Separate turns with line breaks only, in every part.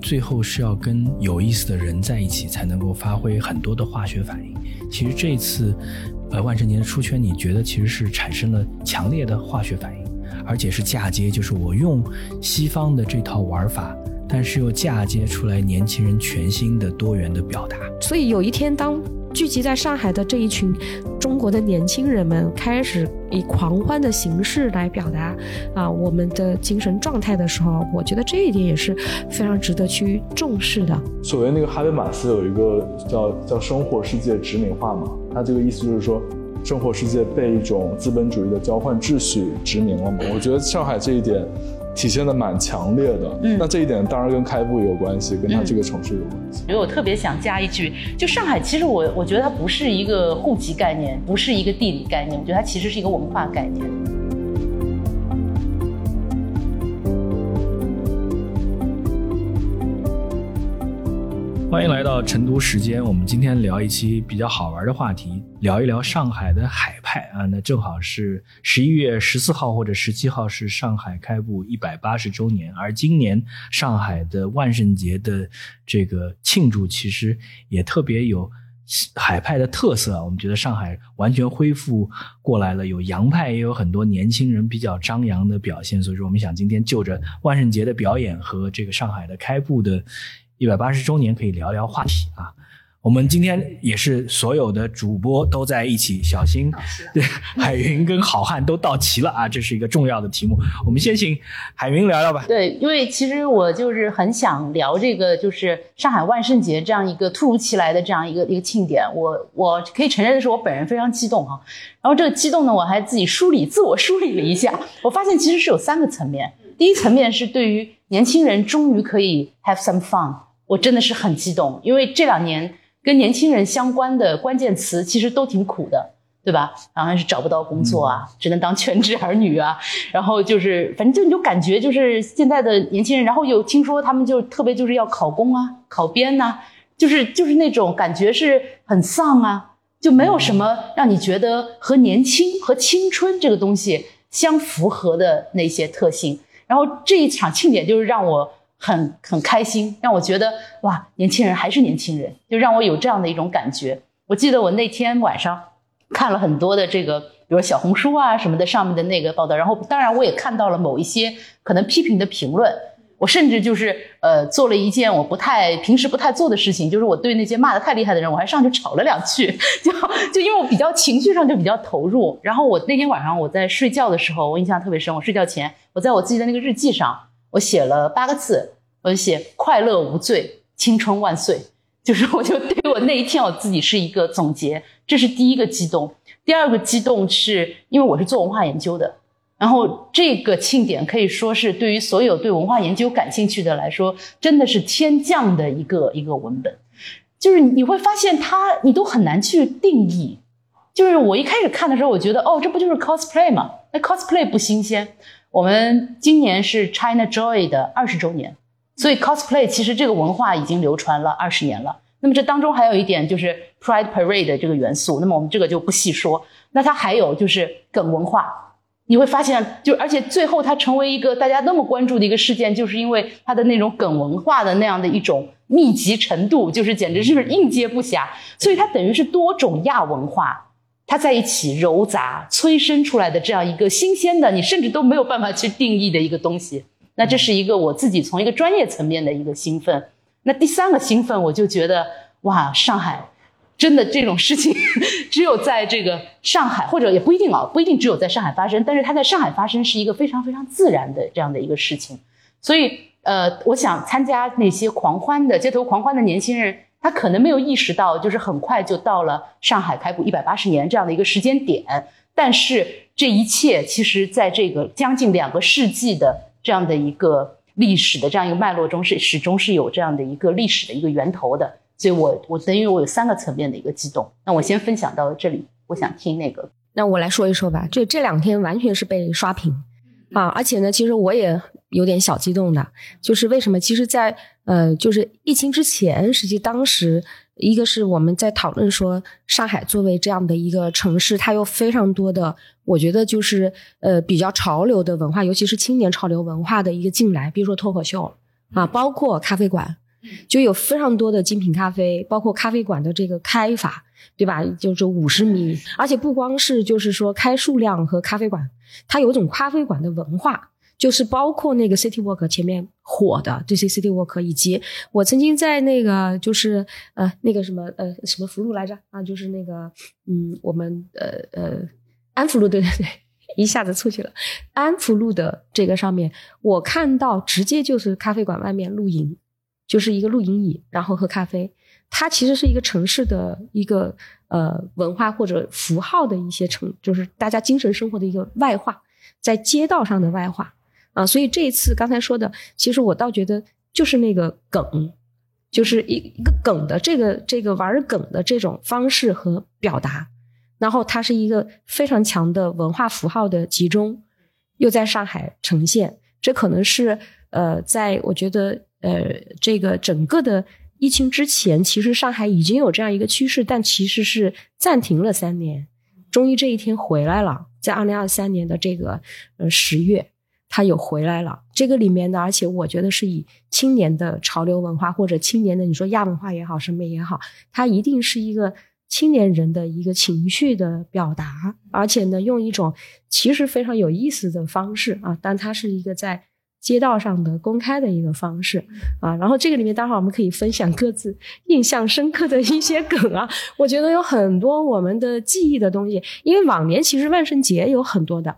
最后是要跟有意思的人在一起，才能够发挥很多的化学反应。其实这次，呃，万圣节的出圈，你觉得其实是产生了强烈的化学反应，而且是嫁接，就是我用西方的这套玩法，但是又嫁接出来年轻人全新的多元的表达。
所以有一天当。聚集在上海的这一群中国的年轻人们，开始以狂欢的形式来表达啊我们的精神状态的时候，我觉得这一点也是非常值得去重视的。
所谓那个哈贝马斯有一个叫叫生活世界殖民化嘛，他这个意思就是说，生活世界被一种资本主义的交换秩序殖民了嘛。我觉得上海这一点。体现的蛮强烈的，嗯，那这一点当然跟开埠有关系，跟它这个城市有关系。
因为我特别想加一句，就上海，其实我我觉得它不是一个户籍概念，不是一个地理概念，我觉得它其实是一个文化概念。
欢迎来到成都时间，我们今天聊一期比较好玩的话题，聊一聊上海的海派啊。那正好是十一月十四号或者十七号是上海开埠一百八十周年，而今年上海的万圣节的这个庆祝，其实也特别有海派的特色。我们觉得上海完全恢复过来了，有洋派，也有很多年轻人比较张扬的表现。所以说，我们想今天就着万圣节的表演和这个上海的开埠的。一百八十周年可以聊聊话题啊！我们今天也是所有的主播都在一起，小新、对海云跟好汉都到齐了啊！这是一个重要的题目，我们先请海云聊聊吧。
对，因为其实我就是很想聊这个，就是上海万圣节这样一个突如其来的这样一个一个庆典。我我可以承认的是，我本人非常激动哈。然后这个激动呢，我还自己梳理自我梳理了一下，我发现其实是有三个层面。第一层面是对于年轻人终于可以 have some fun。我真的是很激动，因为这两年跟年轻人相关的关键词其实都挺苦的，对吧？然后是找不到工作啊，只能当全职儿女啊，然后就是反正就你就感觉就是现在的年轻人，然后有听说他们就特别就是要考公啊、考编呐，就是就是那种感觉是很丧啊，就没有什么让你觉得和年轻和青春这个东西相符合的那些特性。然后这一场庆典就是让我。很很开心，让我觉得哇，年轻人还是年轻人，就让我有这样的一种感觉。我记得我那天晚上看了很多的这个，比如小红书啊什么的上面的那个报道，然后当然我也看到了某一些可能批评的评论。我甚至就是呃做了一件我不太平时不太做的事情，就是我对那些骂的太厉害的人，我还上去吵了两句，就就因为我比较情绪上就比较投入。然后我那天晚上我在睡觉的时候，我印象特别深，我睡觉前我在我自己的那个日记上。我写了八个字，我就写“快乐无罪，青春万岁”，就是我就对我那一天我自己是一个总结。这是第一个激动，第二个激动是因为我是做文化研究的，然后这个庆典可以说是对于所有对文化研究感兴趣的来说，真的是天降的一个一个文本，就是你会发现它你都很难去定义。就是我一开始看的时候，我觉得哦，这不就是 cosplay 吗？那 cosplay 不新鲜。我们今年是 China Joy 的二十周年，所以 cosplay 其实这个文化已经流传了二十年了。那么这当中还有一点就是 Pride Parade 的这个元素，那么我们这个就不细说。那它还有就是梗文化，你会发现，就而且最后它成为一个大家那么关注的一个事件，就是因为它的那种梗文化的那样的一种密集程度，就是简直是应接不暇。所以它等于是多种亚文化。它在一起揉杂催生出来的这样一个新鲜的，你甚至都没有办法去定义的一个东西。那这是一个我自己从一个专业层面的一个兴奋。那第三个兴奋，我就觉得哇，上海真的这种事情只有在这个上海，或者也不一定啊，不一定只有在上海发生。但是它在上海发生是一个非常非常自然的这样的一个事情。所以呃，我想参加那些狂欢的街头狂欢的年轻人。他可能没有意识到，就是很快就到了上海开埠一百八十年这样的一个时间点。但是这一切，其实在这个将近两个世纪的这样的一个历史的这样一个脉络中，是始终是有这样的一个历史的一个源头的。所以，我我等于我有三个层面的一个激动。那我先分享到这里，我想听那个。
那我来说一说吧。这这两天完全是被刷屏啊！而且呢，其实我也有点小激动的，就是为什么？其实，在呃，就是疫情之前，实际当时一个是我们在讨论说，上海作为这样的一个城市，它有非常多的，我觉得就是呃比较潮流的文化，尤其是青年潮流文化的一个进来，比如说脱口秀啊，包括咖啡馆，就有非常多的精品咖啡，包括咖啡馆的这个开法，对吧？就是五十米，而且不光是就是说开数量和咖啡馆，它有一种咖啡馆的文化。就是包括那个 City Walk 前面火的这些 City Walk，以及我曾经在那个就是呃那个什么呃什么福路来着啊，就是那个嗯我们呃呃安福路对对 对，一下子出去了安福路的这个上面，我看到直接就是咖啡馆外面露营，就是一个露营椅，然后喝咖啡。它其实是一个城市的一个呃文化或者符号的一些城，就是大家精神生活的一个外化，在街道上的外化。啊，所以这一次刚才说的，其实我倒觉得就是那个梗，就是一一个梗的这个这个玩梗的这种方式和表达，然后它是一个非常强的文化符号的集中，又在上海呈现，这可能是呃，在我觉得呃这个整个的疫情之前，其实上海已经有这样一个趋势，但其实是暂停了三年，终于这一天回来了，在二零二三年的这个呃十月。他有回来了，这个里面呢，而且我觉得是以青年的潮流文化或者青年的，你说亚文化也好，什么也好，它一定是一个青年人的一个情绪的表达，而且呢，用一种其实非常有意思的方式啊，但它是一个在街道上的公开的一个方式啊。然后这个里面，待会儿我们可以分享各自印象深刻的一些梗啊。我觉得有很多我们的记忆的东西，因为往年其实万圣节有很多的。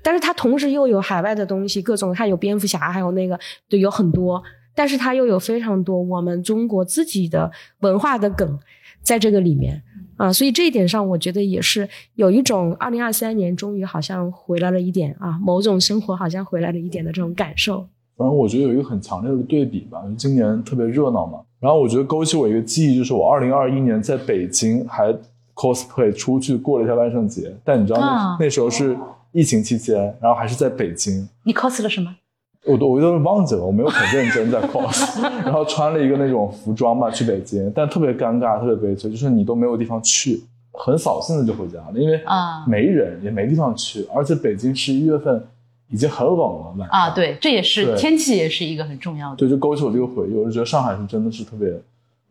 对，但是它同时又有海外的东西，各种它有蝙蝠侠，还有那个，对，有很多，但是它又有非常多我们中国自己的文化的梗在这个里面啊，所以这一点上，我觉得也是有一种二零二三年终于好像回来了一点啊，某种生活好像回来了一点的这种感受。
反正我觉得有一个很强烈的对比吧，今年特别热闹嘛，然后我觉得勾起我一个记忆，就是我二零二一年在北京还 cosplay 出去过了一下万圣节，但你知道那那时候是。疫情期间，然后还是在北京。
你 cos 了什么？
我都我都忘记了，我没有很认真在 cos。然后穿了一个那种服装吧去北京，但特别尴尬，特别悲催，就是你都没有地方去，很扫兴的就回家了，因为啊没人也没地方去，而且北京十一月份已经很冷了嘛。
啊，对，这也是天气也是一个很重要的。
对，就勾起我这个回忆，我就觉得上海是真的是特别。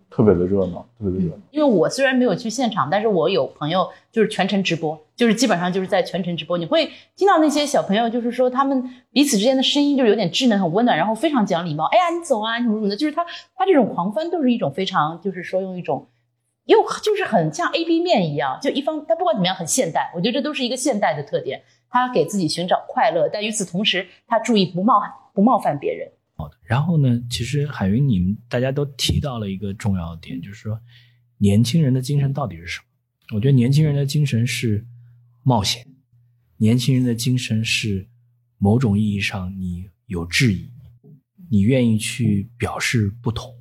特别的热闹，特别的热闹。
因为我虽然没有去现场，但是我有朋友就是全程直播，就是基本上就是在全程直播。你会听到那些小朋友，就是说他们彼此之间的声音就是有点稚嫩、很温暖，然后非常讲礼貌。哎呀，你走啊，什么什么的，就是他他这种狂欢都是一种非常，就是说用一种又就是很像 A B 面一样，就一方他不管怎么样很现代，我觉得这都是一个现代的特点。他给自己寻找快乐，但与此同时，他注意不冒不冒犯别人。
然后呢？其实海云，你们大家都提到了一个重要点，就是说，年轻人的精神到底是什么？我觉得年轻人的精神是冒险，年轻人的精神是某种意义上你有质疑，你愿意去表示不同，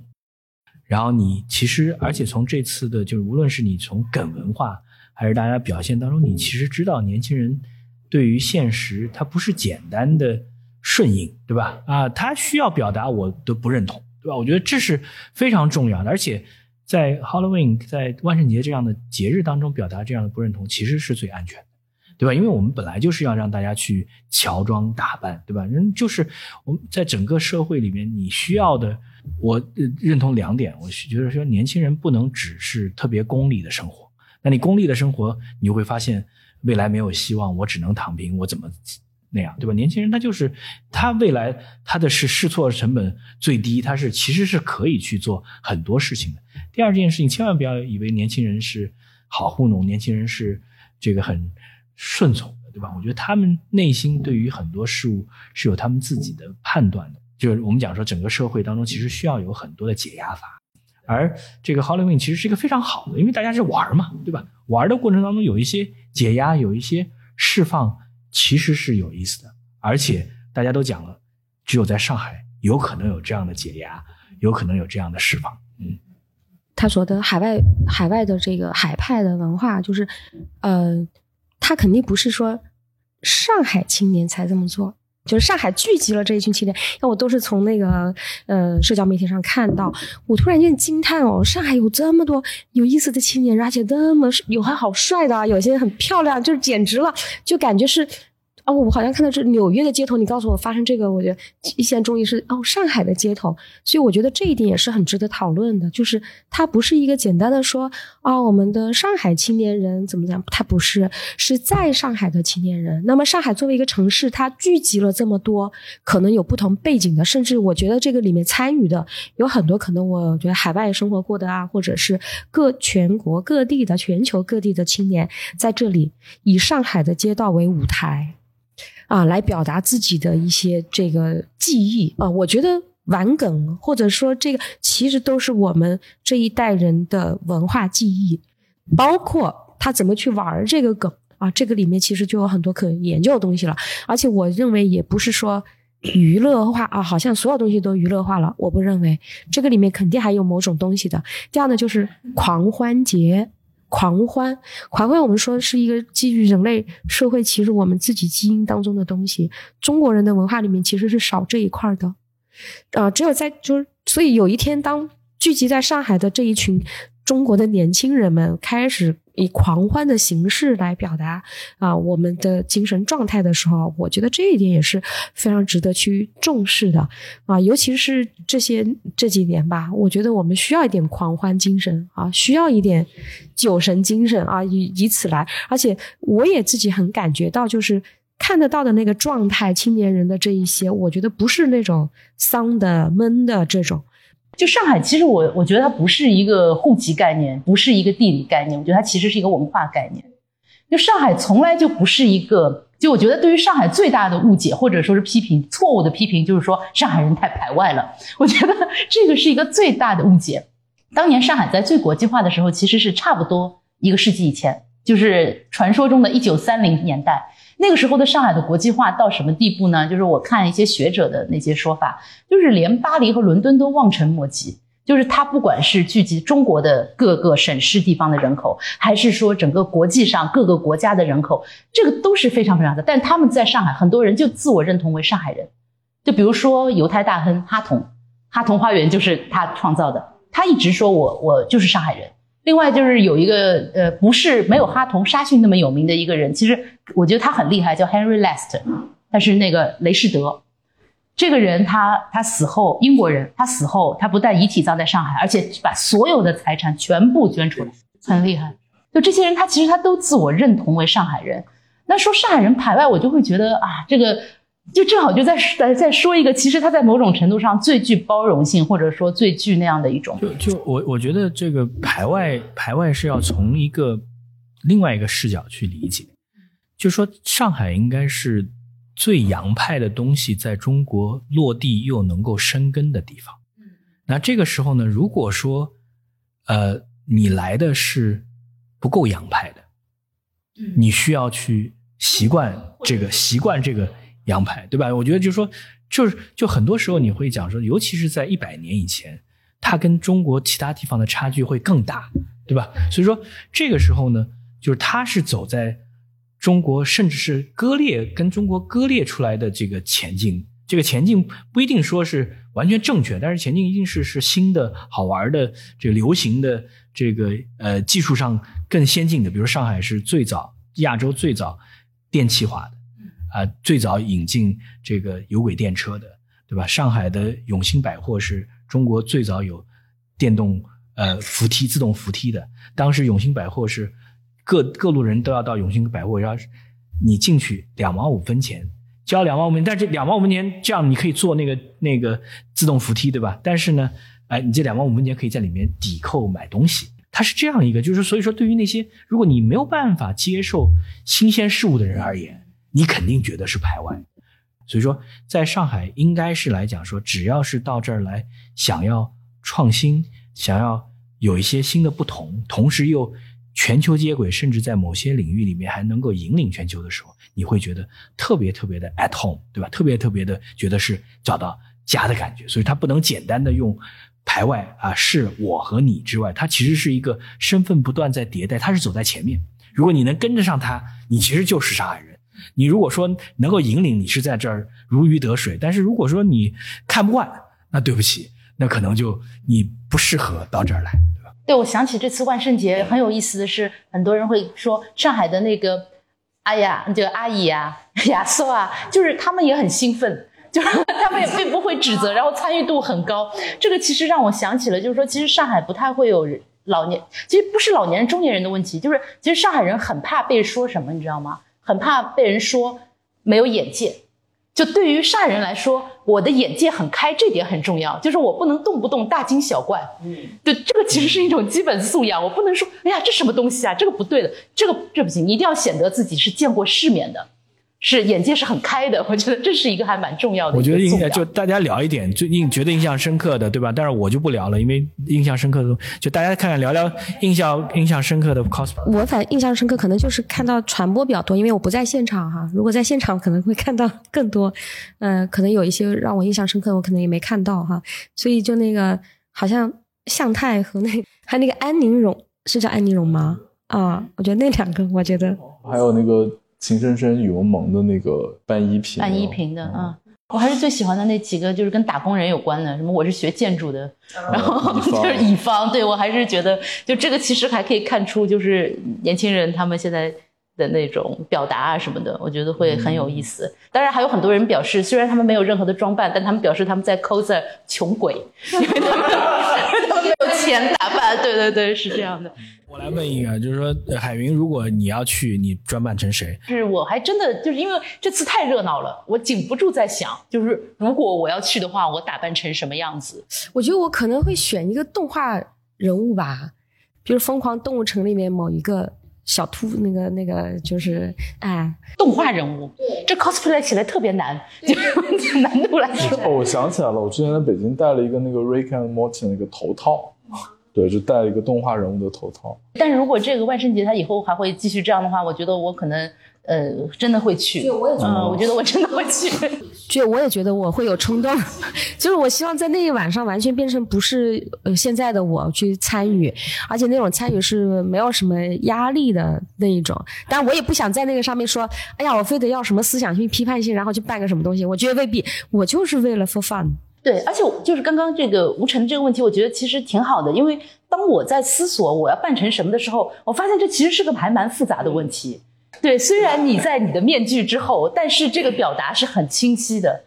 然后你其实，而且从这次的，就是无论是你从梗文化还是大家表现当中，你其实知道年轻人对于现实，他不是简单的。顺应，对吧？啊，他需要表达我的不认同，对吧？我觉得这是非常重要的，而且在 Halloween，在万圣节这样的节日当中表达这样的不认同，其实是最安全的，对吧？因为我们本来就是要让大家去乔装打扮，对吧？人就是我们在整个社会里面，你需要的，我认同两点，我觉得说年轻人不能只是特别功利的生活，那你功利的生活，你就会发现未来没有希望，我只能躺平，我怎么？那样对吧？年轻人他就是他未来他的是试错成本最低，他是其实是可以去做很多事情的。第二件事情，千万不要以为年轻人是好糊弄，年轻人是这个很顺从的，对吧？我觉得他们内心对于很多事物是有他们自己的判断的。就是我们讲说，整个社会当中其实需要有很多的解压法，而这个 Halloween 其实是一个非常好的，因为大家是玩嘛，对吧？玩的过程当中有一些解压，有一些释放。其实是有意思的，而且大家都讲了，只有在上海有可能有这样的解压，有可能有这样的释放。嗯，
他说的海外海外的这个海派的文化，就是，呃，他肯定不是说上海青年才这么做，就是上海聚集了这一群青年。那我都是从那个呃社交媒体上看到，我突然间惊叹哦，上海有这么多有意思的青年，而且那么有还好帅的，有些很漂亮，就是简直了，就感觉是。哦，我好像看到是纽约的街头，你告诉我发生这个，我觉得现在终于是哦上海的街头，所以我觉得这一点也是很值得讨论的，就是它不是一个简单的说啊我们的上海青年人怎么样，它不是是在上海的青年人。那么上海作为一个城市，它聚集了这么多可能有不同背景的，甚至我觉得这个里面参与的有很多可能我觉得海外生活过的啊，或者是各全国各地的、全球各地的青年在这里以上海的街道为舞台。啊，来表达自己的一些这个记忆啊，我觉得玩梗或者说这个其实都是我们这一代人的文化记忆，包括他怎么去玩这个梗啊，这个里面其实就有很多可研究的东西了。而且我认为也不是说娱乐化啊，好像所有东西都娱乐化了，我不认为这个里面肯定还有某种东西的。第二呢，就是狂欢节。狂欢，狂欢，我们说是一个基于人类社会，其实我们自己基因当中的东西。中国人的文化里面其实是少这一块的，啊，只有在就是，所以有一天当聚集在上海的这一群中国的年轻人们开始。以狂欢的形式来表达啊我们的精神状态的时候，我觉得这一点也是非常值得去重视的啊，尤其是这些这几年吧，我觉得我们需要一点狂欢精神啊，需要一点酒神精神啊，以以此来，而且我也自己很感觉到，就是看得到的那个状态，青年人的这一些，我觉得不是那种丧的闷的这种。
就上海，其实我我觉得它不是一个户籍概念，不是一个地理概念，我觉得它其实是一个文化概念。就上海从来就不是一个，就我觉得对于上海最大的误解或者说是批评，错误的批评就是说上海人太排外了。我觉得这个是一个最大的误解。当年上海在最国际化的时候，其实是差不多一个世纪以前，就是传说中的一九三零年代。那个时候的上海的国际化到什么地步呢？就是我看一些学者的那些说法，就是连巴黎和伦敦都望尘莫及。就是它不管是聚集中国的各个省市地方的人口，还是说整个国际上各个国家的人口，这个都是非常非常的。但他们在上海，很多人就自我认同为上海人。就比如说犹太大亨哈同，哈同花园就是他创造的，他一直说我我就是上海人。另外就是有一个呃，不是没有哈同沙逊那么有名的一个人，其实我觉得他很厉害，叫 Henry Lest，他是那个雷士德。这个人他他死后英国人，他死后他不但遗体葬在上海，而且把所有的财产全部捐出来，很厉害。就这些人，他其实他都自我认同为上海人。那说上海人排外，我就会觉得啊，这个。就正好就在在在说一个，其实他在某种程度上最具包容性，或者说最具那样的一种。
就就我我觉得这个排外排外是要从一个另外一个视角去理解，就说上海应该是最洋派的东西在中国落地又能够生根的地方。那这个时候呢，如果说呃你来的是不够洋派的，你需要去习惯这个习惯这个。洋派，对吧？我觉得就是说，就是就很多时候你会讲说，尤其是在一百年以前，它跟中国其他地方的差距会更大，对吧？所以说这个时候呢，就是它是走在中国甚至是割裂跟中国割裂出来的这个前进，这个前进不一定说是完全正确，但是前进一定是是新的、好玩的、这个流行的、这个呃技术上更先进的。比如上海是最早亚洲最早电气化的。啊，最早引进这个有轨电车的，对吧？上海的永兴百货是中国最早有电动呃扶梯、自动扶梯的。当时永兴百货是各各路人都要到永兴百货，然后你进去两毛五分钱，交两毛五分，但这两毛五分钱这样你可以坐那个那个自动扶梯，对吧？但是呢，哎，你这两毛五分钱可以在里面抵扣买东西。它是这样一个，就是所以说，对于那些如果你没有办法接受新鲜事物的人而言。你肯定觉得是排外，所以说在上海应该是来讲说，只要是到这儿来想要创新，想要有一些新的不同，同时又全球接轨，甚至在某些领域里面还能够引领全球的时候，你会觉得特别特别的 at home，对吧？特别特别的觉得是找到家的感觉。所以它不能简单的用排外啊，是我和你之外，它其实是一个身份不断在迭代，它是走在前面。如果你能跟得上它，你其实就是上海人。你如果说能够引领，你是在这儿如鱼得水；但是如果说你看不惯，那对不起，那可能就你不适合到这儿来，对吧？
对，我想起这次万圣节很有意思的是，很多人会说上海的那个，哎呀，这个阿姨啊，亚瑟啊，就是他们也很兴奋。就是 他们也并不会指责，然后参与度很高。这个其实让我想起了，就是说，其实上海不太会有老年，其实不是老年人、中年人的问题，就是其实上海人很怕被说什么，你知道吗？很怕被人说没有眼界。就对于上海人来说，我的眼界很开，这点很重要。就是我不能动不动大惊小怪。嗯，对，这个其实是一种基本素养。我不能说，哎呀，这什么东西啊？这个不对的，这个这不行。你一定要显得自己是见过世面的。是眼界是很开的，我觉得这是一个还蛮重要的。
我觉得印象就大家聊一点最近觉得印象深刻的，对吧？但是我就不聊了，因为印象深刻的就大家看看聊聊印象印象深刻的 cosplay。
我反印象深刻可能就是看到传播比较多，因为我不在现场哈。如果在现场可能会看到更多，嗯，可能有一些让我印象深刻，我可能也没看到哈。所以就那个好像向太和那 还有那个安宁荣是叫安宁荣吗？啊，我觉得那两个我觉得
还有那个。情深深雨蒙蒙的那个半依萍，
半依萍的，嗯，我还是最喜欢的那几个，就是跟打工人有关的，什么我是学建筑的，然后就是乙方，对我还是觉得，就这个其实还可以看出，就是年轻人他们现在的那种表达啊什么的，我觉得会很有意思。当然还有很多人表示，虽然他们没有任何的装扮，但他们表示他们在 cos 穷鬼，因为他们他们没有钱打扮，对对对，是这样的。
我来问一个，就是说，海云，如果你要去，你装扮成谁？
是我还真的就是因为这次太热闹了，我禁不住在想，就是如果我要去的话，我打扮成什么样子？
我觉得我可能会选一个动画人物吧，比如《疯狂动物城》里面某一个小兔，那个那个就是哎，
动画人物。这 cosplay 起来特别难，就难度来说。
哦，我想起来了，我之前在北京戴了一个那个 Rick and Morty 那个头套。对，就戴了一个动画人物的头套。
但是如果这个万圣节它以后还会继续这样的话，我觉得我可能呃真的会去。
对，我也觉得，
我觉得我真的会去。
就我也觉得 我会有冲动，就是我希望在那一晚上完全变成不是呃现在的我去参与，而且那种参与是没有什么压力的那一种。但我也不想在那个上面说，哎呀，我非得要什么思想性、批判性，然后去办个什么东西。我觉得未必，我就是为了 for fun。
对，而且就是刚刚这个吴晨这个问题，我觉得其实挺好的，因为当我在思索我要办成什么的时候，我发现这其实是个还蛮复杂的问题。对，虽然你在你的面具之后，但是这个表达是很清晰的，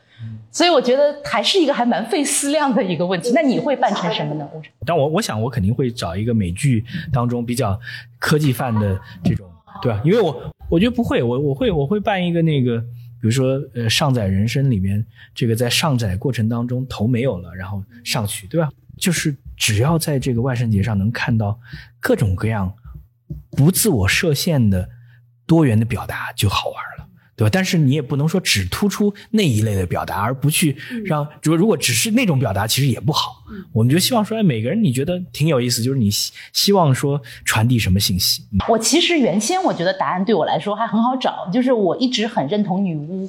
所以我觉得还是一个还蛮费思量的一个问题。那你会扮成什么呢？
但我我想我肯定会找一个美剧当中比较科技范的这种，对吧？因为我我觉得不会，我我会我会扮一个那个。比如说，呃，上载人生里面，这个在上载过程当中头没有了，然后上去，对吧？就是只要在这个万圣节上能看到各种各样不自我设限的多元的表达，就好玩了。对吧？但是你也不能说只突出那一类的表达，而不去让，如果如果只是那种表达，其实也不好。我们就希望说，哎，每个人你觉得挺有意思，就是你希希望说传递什么信息？
我其实原先我觉得答案对我来说还很好找，就是我一直很认同女巫，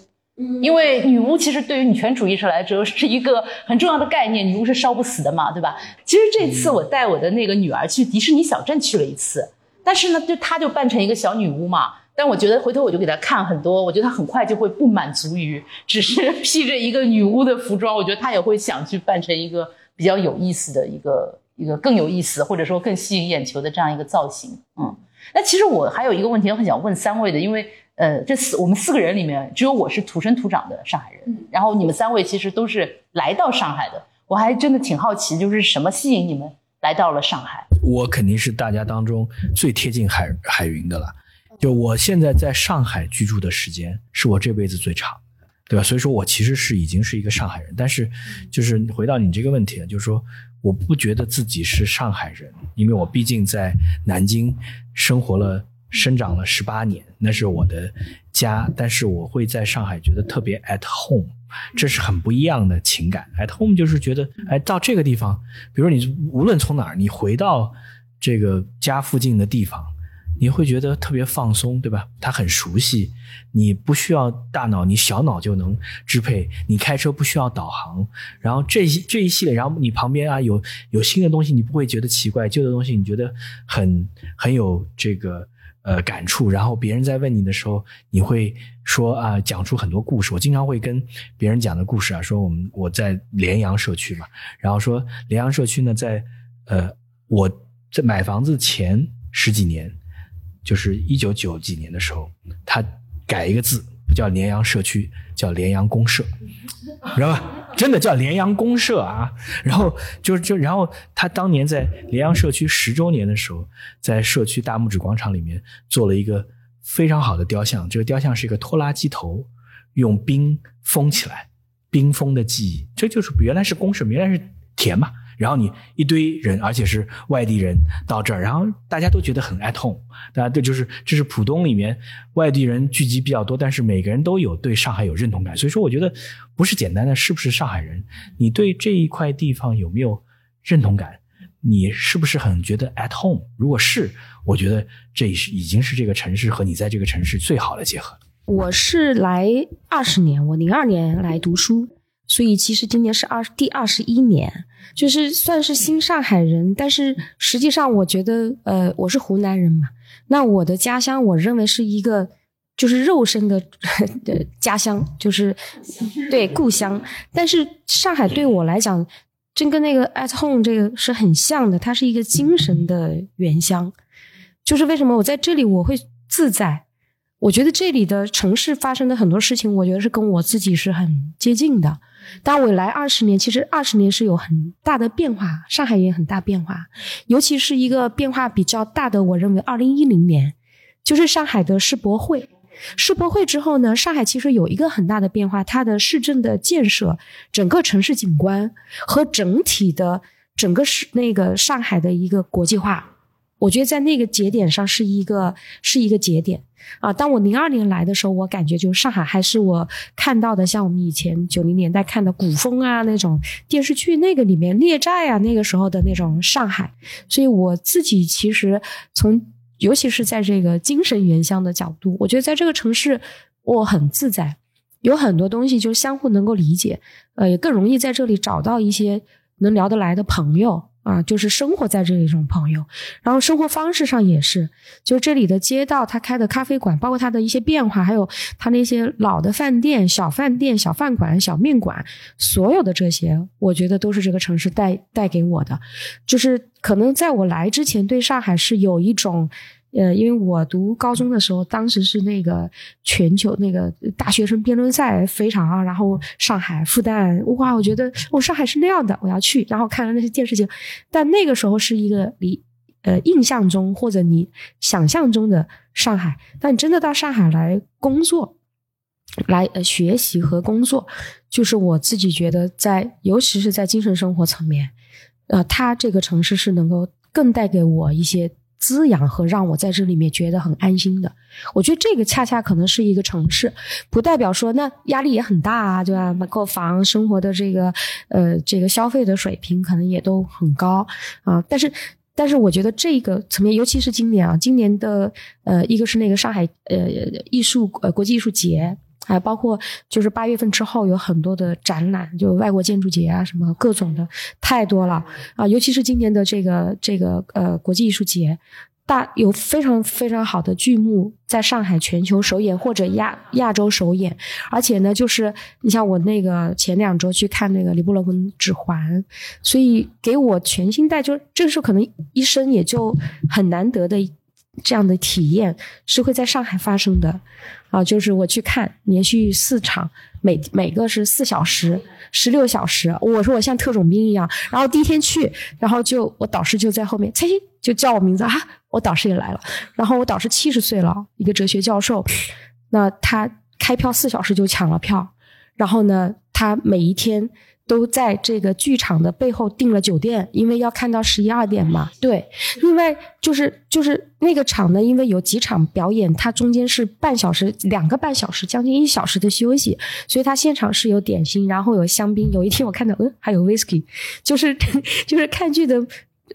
因为女巫其实对于女权主义者来说是一个很重要的概念，女巫是烧不死的嘛，对吧？其实这次我带我的那个女儿去迪士尼小镇去了一次，但是呢，就她就扮成一个小女巫嘛。但我觉得回头我就给他看很多，我觉得他很快就会不满足于只是 披着一个女巫的服装，我觉得他也会想去扮成一个比较有意思的一个一个更有意思或者说更吸引眼球的这样一个造型。嗯，那其实我还有一个问题我很想问三位的，因为呃，这四我们四个人里面只有我是土生土长的上海人，然后你们三位其实都是来到上海的，我还真的挺好奇，就是什么吸引你们来到了上海？
我肯定是大家当中最贴近海海云的了。就我现在在上海居住的时间是我这辈子最长，对吧？所以说我其实是已经是一个上海人，但是就是回到你这个问题，就是说我不觉得自己是上海人，因为我毕竟在南京生活了、生长了十八年，那是我的家。但是我会在上海觉得特别 at home，这是很不一样的情感。at home 就是觉得，哎，到这个地方，比如你无论从哪儿，你回到这个家附近的地方。你会觉得特别放松，对吧？它很熟悉，你不需要大脑，你小脑就能支配。你开车不需要导航，然后这一这一系列，然后你旁边啊有有新的东西，你不会觉得奇怪；旧的东西你觉得很很有这个呃感触。然后别人在问你的时候，你会说啊，讲出很多故事。我经常会跟别人讲的故事啊，说我们我在联阳社区嘛，然后说联阳社区呢，在呃我在买房子前十几年。就是一九九几年的时候，他改一个字，不叫联阳社区，叫联阳公社，知道吧？真的叫联阳公社啊。然后就就然后他当年在联阳社区十周年的时候，在社区大拇指广场里面做了一个非常好的雕像，这个雕像是一个拖拉机头，用冰封起来，冰封的记忆，这就是原来是公社，原来是田嘛。然后你一堆人，而且是外地人到这儿，然后大家都觉得很 at home，大家这就是这是浦东里面外地人聚集比较多，但是每个人都有对上海有认同感，所以说我觉得不是简单的是不是上海人，你对这一块地方有没有认同感？你是不是很觉得 at home？如果是，我觉得这是已经是这个城市和你在这个城市最好的结合。
我是来二十年，我零二年来读书，所以其实今年是二第二十一年。就是算是新上海人，但是实际上我觉得，呃，我是湖南人嘛。那我的家乡，我认为是一个就是肉身的的 家乡，就是对故乡。但是上海对我来讲，真跟那个 at home 这个是很像的，它是一个精神的原乡。就是为什么我在这里我会自在？我觉得这里的城市发生的很多事情，我觉得是跟我自己是很接近的。但我来二十年，其实二十年是有很大的变化，上海也很大变化，尤其是一个变化比较大的，我认为二零一零年就是上海的世博会。世博会之后呢，上海其实有一个很大的变化，它的市政的建设、整个城市景观和整体的整个是那个上海的一个国际化。我觉得在那个节点上是一个是一个节点啊！当我零二年来的时候，我感觉就是上海还是我看到的，像我们以前九零年代看的古风啊那种电视剧那个里面列寨啊那个时候的那种上海。所以我自己其实从尤其是在这个精神原乡的角度，我觉得在这个城市我很自在，有很多东西就相互能够理解，呃，也更容易在这里找到一些能聊得来的朋友。啊，就是生活在这里这种朋友，然后生活方式上也是，就这里的街道，他开的咖啡馆，包括他的一些变化，还有他那些老的饭店、小饭店、小饭馆、小面馆，所有的这些，我觉得都是这个城市带带给我的。就是可能在我来之前，对上海是有一种。呃，因为我读高中的时候，当时是那个全球那个大学生辩论赛非常啊，然后上海复旦，哇，我觉得我上海是那样的，我要去，然后看了那些电视剧，但那个时候是一个你呃印象中或者你想象中的上海，但真的到上海来工作，来呃学习和工作，就是我自己觉得在，尤其是在精神生活层面，呃，它这个城市是能够更带给我一些。滋养和让我在这里面觉得很安心的，我觉得这个恰恰可能是一个城市，不代表说那压力也很大啊，对吧？购房生活的这个呃这个消费的水平可能也都很高啊，但是但是我觉得这个层面，尤其是今年啊，今年的呃一个是那个上海呃艺术呃国际艺术节。还包括就是八月份之后有很多的展览，就外国建筑节啊，什么各种的太多了啊！尤其是今年的这个这个呃国际艺术节，大有非常非常好的剧目在上海全球首演或者亚亚洲首演，而且呢，就是你像我那个前两周去看那个李布伦根指环，所以给我全新带，就这个时候可能一生也就很难得的。这样的体验是会在上海发生的，啊，就是我去看连续四场，每每个是四小时、十六小时。我说我像特种兵一样，然后第一天去，然后就我导师就在后面，嘿，就叫我名字啊，我导师也来了。然后我导师七十岁了，一个哲学教授，那他开票四小时就抢了票，然后呢，他每一天。都在这个剧场的背后订了酒店，因为要看到十一二点嘛。对，另外就是就是那个场呢，因为有几场表演，它中间是半小时、两个半小时、将近一小时的休息，所以它现场是有点心，然后有香槟。有一天我看到，嗯，还有 whisky，就是 就是看剧的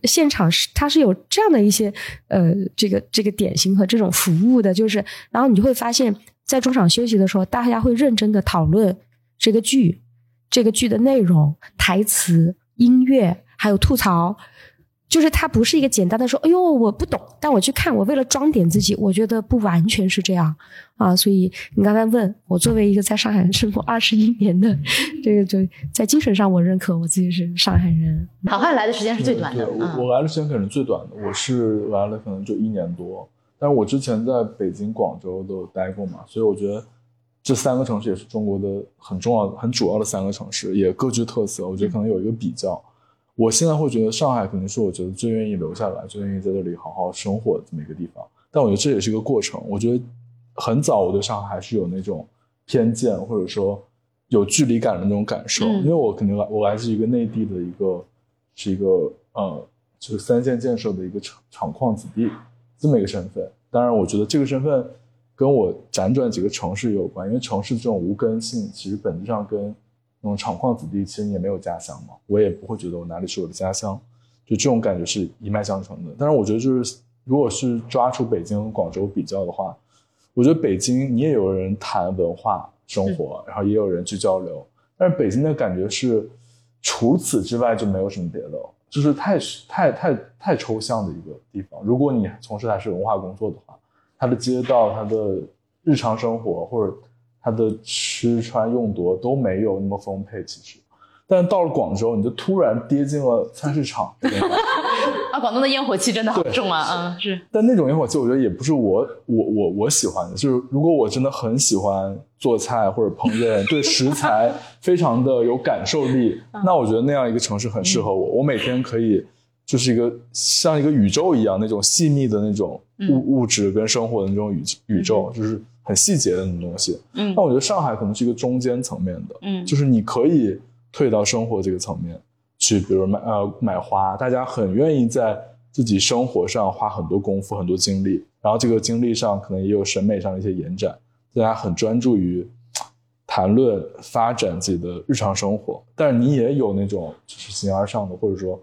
现场是它是有这样的一些呃这个这个点心和这种服务的，就是然后你就会发现，在中场休息的时候，大家会认真的讨论这个剧。这个剧的内容、台词、音乐，还有吐槽，就是它不是一个简单的说“哎呦，我不懂”，但我去看，我为了装点自己，我觉得不完全是这样啊。所以你刚才问我，作为一个在上海生活二十一年的，这个就在精神上，我认可我自己是上海人。
好汉来的时间是最短的，
我我来的时间可能是最短的，我是来了可能就一年多，但是我之前在北京、广州都待过嘛，所以我觉得。这三个城市也是中国的很重要、很主要的三个城市，也各具特色。我觉得可能有一个比较。我现在会觉得上海肯定是我觉得最愿意留下来、最愿意在这里好好生活的这么一个地方。但我觉得这也是一个过程。我觉得很早我对上海还是有那种偏见，或者说有距离感的那种感受，
嗯
因为我肯定来我来自一个内地的一个是一个呃，就是三线建设的一个厂厂矿子弟这么一个身份。当然，我觉得这个身份跟我辗转几个城市有关，因为城市这种无根性，其实本质上跟那种厂矿子弟其实你也没有家乡嘛，我也不会觉得我哪里是我的家乡，就这种感觉是一脉相承的。但是我觉得就是如果是抓出北京和广州比较的话，我觉得北京你也有人谈文化生活，然后也有人去交流，但是北京的感觉是除此之外就没有什么别的了，就是太太太太抽象的一个地方。如果你从事还是文化工作的话，它的街道、它的日常生活或者它的吃穿用度都没有那么丰沛，其实。但到了广州，你就突然跌进了菜市场，
啊，广东的烟火气真的好重啊，嗯，是，
但那种烟火气，我觉得也不是我我我我喜欢的。就是如果我真的很喜欢做菜或者烹饪，对食材非常的有感受力，那我觉得那样一个城市很适合我。我每天可以就是一个像一个宇宙一样那种细密的那种物物质跟生活的那种宇宇宙，就是很细节的那种东西。
嗯。
那我觉得上海可能是一个中间层面的，
嗯。
就是你可以退到生活这个层面去，比如买呃买花，大家很愿意在自己生活上花很多功夫、很多精力，然后这个精力上可能也有审美上的一些延展，大家很专注于谈论发展自己的日常生活，但是你也有那种就是形而上的或者说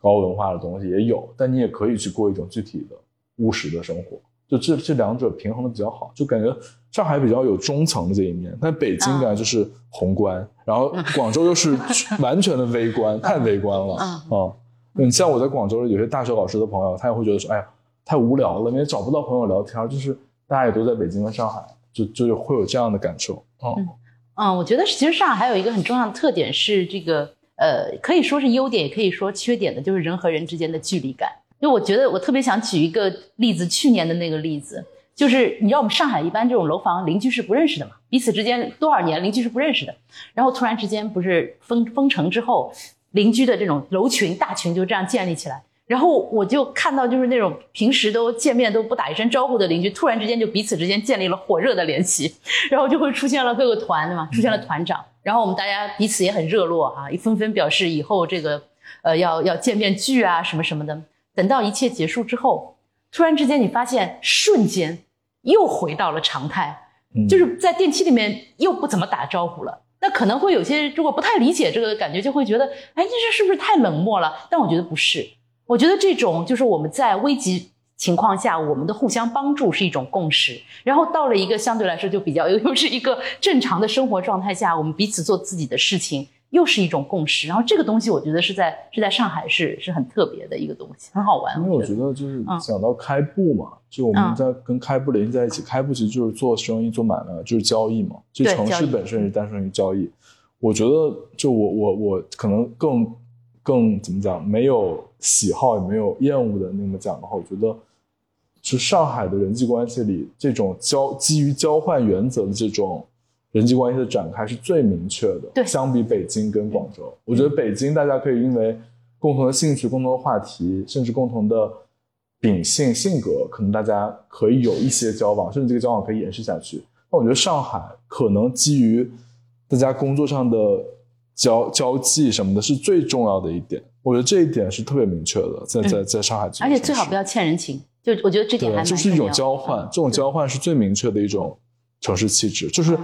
高文化的东西也有，但你也可以去过一种具体的务实的生活，就这这两者平衡的比较好，就感觉上海比较有中层的这一面，但北京感觉就是宏观，然后广州又是 完全的微观，太微观了。
嗯
啊。你像我在广州有些大学老师的朋友，他也会觉得说，哎呀，太无聊了，因为找不到朋友聊天，就是大家也都在北京和上海，就就会有这样的感受。嗯。
嗯，我觉得其实上海还有一个很重要的特点是这个，呃，可以说是优点，也可以说缺点的，就是人和人之间的距离感。因为我觉得我特别想举一个例子，去年的那个例子，就是你知道我们上海一般这种楼房邻居是不认识的嘛，彼此之间多少年邻居是不认识的，然后突然之间不是封封城之后，邻居的这种楼群大群就这样建立起来。然后我就看到，就是那种平时都见面都不打一声招呼的邻居，突然之间就彼此之间建立了火热的联系，然后就会出现了各个团，对吗？出现了团长，然后我们大家彼此也很热络哈、纷纷表示以后这个呃要要见面聚啊什么什么的。等到一切结束之后，突然之间你发现瞬间又回到了常态，
嗯
就是在电梯里面又不怎么打招呼了。那可能会有些如果不太理解这个感觉，就会觉得，哎，这是不是太冷漠了？但我觉得不是，我觉得这种就是我们在危急情况下，我们的互相帮助是一种共识。然后到了一个相对来说就比较又 又是一个正常的生活状态下，我们彼此做自己的事情，又是一种共识。然后这个东西，我觉得是在是在上海是是很特别的一个东西，很好玩。
因为我
我觉得，
就是
嗯
讲到开埠嘛，就我们在跟开埠联系在一起，开埠其实就是做生意、做买卖，就是交易嘛。就城市本身是诞生于交易。我觉得，就我我我可能更更怎么讲，没有喜好也没有厌恶的那么讲的话，我觉得，就上海的人际关系里，这种交基于交换原则的这种人际关系的展开是最明确的。
对
相比北京跟广州，我觉得北京大家可以因为共同的兴趣、共同的话题，甚至共同的秉性、性格，可能大家可以有一些交往，甚至这个交往可以延续下去。那我觉得上海可能基于大家工作上的交交际什么的，是最重要的一点。我觉得这一点是特别明确的，在在在上海这个
而且最好不要欠人情，就我觉得这点还
对，
蛮
就是一种交换，
嗯
这种交换是最明确的一种城市气质。就是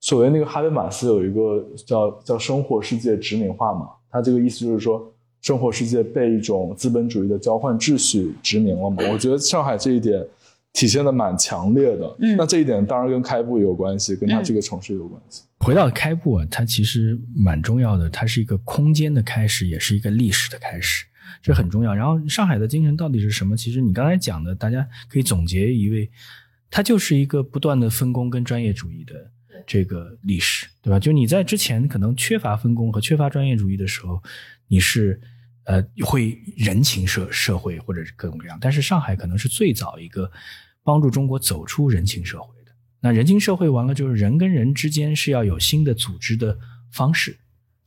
所谓那个哈贝马斯有一个叫叫生活世界殖民化嘛，他这个意思就是说，生活世界被一种资本主义的交换秩序殖民了嘛。我觉得上海这一点体现的蛮强烈的。
嗯
那这一点当然跟开埠有关系，跟它
嗯
这个城市有关系。
回到开埠啊，它其实蛮重要的，它是一个空间的开始，也是一个历史的开始，这很重要。然后上海的精神到底是什么？其实你刚才讲的，大家可以总结一位，它就是一个不断的分工跟专业主义的这个历史，对吧？就你在之前可能缺乏分工和缺乏专业主义的时候，你是呃会人情社社会或者是各种各样，但是上海可能是最早一个帮助中国走出人情社会的。那人情社会完了，就是人跟人之间是要有新的组织的方式。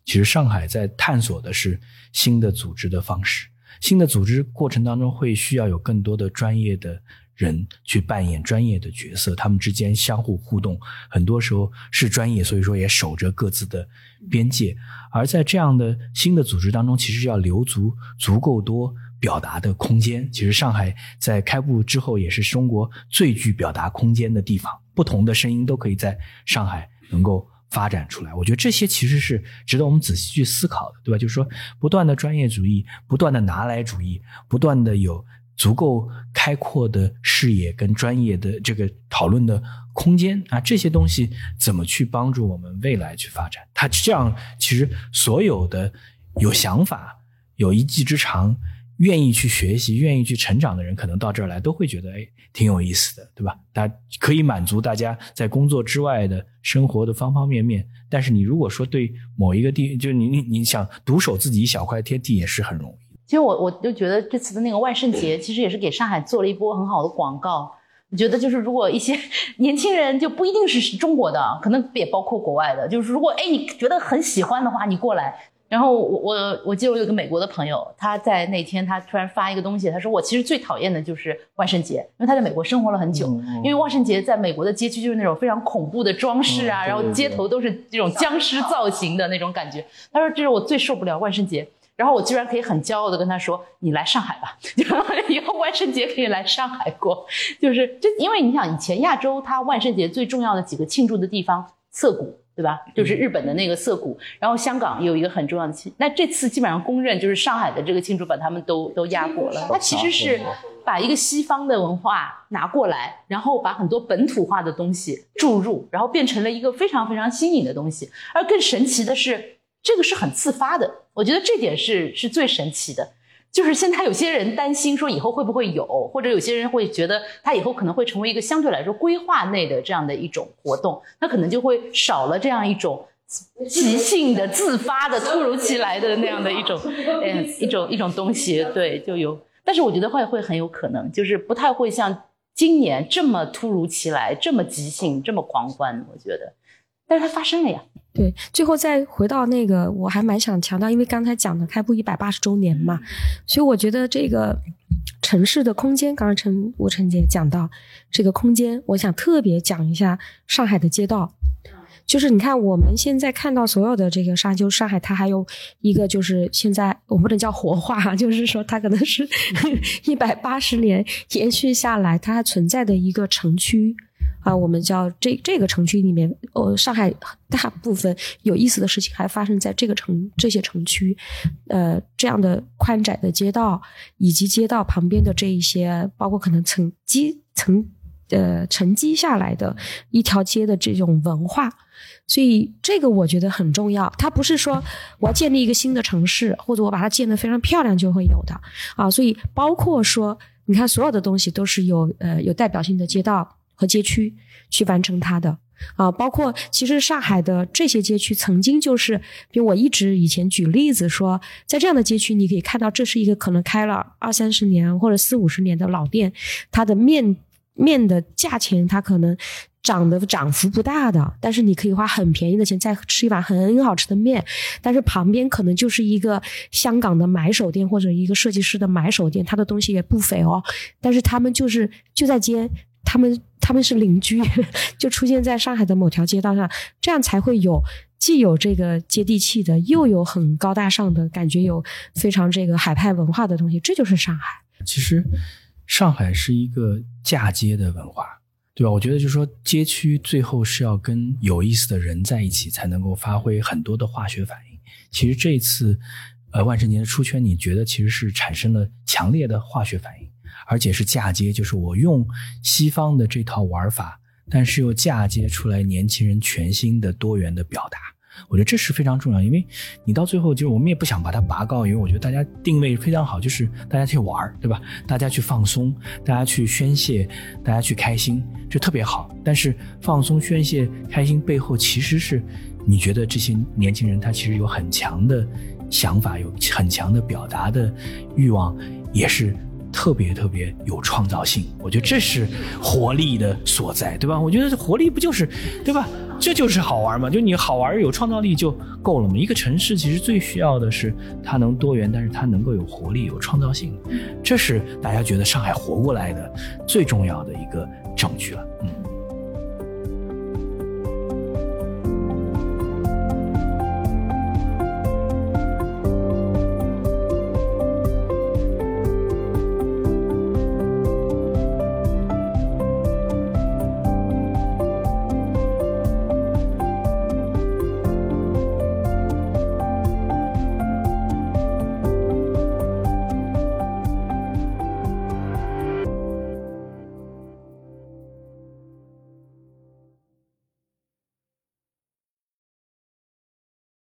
其实上海在探索的是新的组织的方式，新的组织过程当中会需要有更多的专业的人去扮演专业的角色，他们之间相互互动，很多时候是专业，所以说也守着各自的边界。而在这样的新的组织当中，其实要留足足够多。表达的空间，其实上海在开埠之后也是中国最具表达空间的地方，不同的声音都可以在上海能够发展出来。我觉得这些其实是值得我们仔细去思考的，对吧？就是说，不断的专业主义，不断的拿来主义，不断的有足够开阔的视野跟专业的这个讨论的空间啊，这些东西怎么去帮助我们未来去发展？它这样，其实所有的有想法、有一技之长。愿意去学习、愿意去成长的人，可能到这儿来都会觉得，哎，挺有意思的，对吧？它可以满足大家在工作之外的生活的方方面面。但是你如果说对某一个地，就是你你你想独守自己一小块天地，也是很容易。
其实我我就觉得这次的那个万圣节，其实也是给上海做了一波很好的广告。我觉得就是如果一些 年轻人就不一定是中国的，可能也包括国外的，就是如果哎你觉得很喜欢的话，你过来。然后我我我记得我有个美国的朋友，他在那天他突然发一个东西，他说我其实最讨厌的就是万圣节，因为他在美国生活了很久，因为万圣节在美国的街区就是那种非常恐怖的装饰啊，然后街头都是这种僵尸造型的那种感觉。他说这是我最受不了万圣节。然后我居然可以很骄傲的跟他说，你来上海吧，以后万圣节可以来上海过。就是这，因为你想以前亚洲它万圣节最重要的几个庆祝的地方，涩谷。对吧？就是日本的那个涩谷，然后香港有一个很重要的庆，那这次基本上公认就是上海的这个庆祝把他们都都压过了。它其实是把一个西方的文化拿过来，然后把很多本土化的东西注入，然后变成了一个非常非常新颖的东西。而更神奇的是，这个是很自发的，我觉得这点是是最神奇的。就是现在有些人担心说以后会不会有，或者有些人会觉得他以后可能会成为一个相对来说规划内的这样的一种活动，那可能就会少了这样一种即兴的、自发的、突如其来的那样的一种，嗯，一种一种东西。对，就有，但是我觉得会会很有可能，就是不太会像今年这么突如其来、这么即兴、这么狂欢。我觉得，但是它发生了呀。
对，最后再回到那个，我还蛮想强调，因为刚才讲的开埠一百八十周年嘛，所以我觉得这个城市的空间，刚刚陈吴晨姐讲到这个空间，我想特别讲一下上海的街道，就是你看我们现在看到所有的这个沙丘，上海它还有一个就是现在我不能叫活化，就是说它可能是 一百八十年延续下来，它还存在的一个城区。啊，我们叫这这个城区里面，呃，上海大部分有意思的事情还发生在这个城这些城区，呃，这样的宽窄的街道以及街道旁边的这一些，包括可能层积层呃沉积下来的一条街的这种文化，所以这个我觉得很重要。它不是说我要建立一个新的城市，或者我把它建得非常漂亮就会有的啊。所以包括说，你看所有的东西都是有呃有代表性的街道。和街区去完成它的啊，包括其实上海的这些街区曾经就是，比如我一直以前举例子说，在这样的街区，你可以看到这是一个可能开了二三十年或者四五十年的老店，它的面面的价钱它可能涨的涨幅不大的，但是你可以花很便宜的钱再吃一碗很好吃的面，但是旁边可能就是一个香港的买手店或者一个设计师的买手店，它的东西也不菲哦，但是他们就是就在街。他们他们是邻居，就出现在上海的某条街道上，这样才会有既有这个接地气的，又有很高大上的感觉，有非常这个海派文化的东西，这就是上海。
其实，上海是一个嫁接的文化，对吧？我觉得就是说，街区最后是要跟有意思的人在一起，才能够发挥很多的化学反应。其实这次，呃，万圣节的出圈，你觉得其实是产生了强烈的化学反应。而且是嫁接，就是我用西方的这套玩法，但是又嫁接出来年轻人全新的多元的表达。我觉得这是非常重要，因为你到最后就是我们也不想把它拔高，因为我觉得大家定位非常好，就是大家去玩，对吧？大家去放松，大家去宣泄，大家去开心，就特别好。但是放松、宣泄、开心背后，其实是你觉得这些年轻人他其实有很强的想法，有很强的表达的欲望，也是。特别特别有创造性。我觉得这是活力的所在，对吧？我觉得活力不就是，对吧？这就是好玩嘛，就你好玩有创造力就够了嘛。一个城市其实最需要的是它能多元，但是它能够有活力、有创造性，这是大家觉得上海活过来的最重要的一个证据了。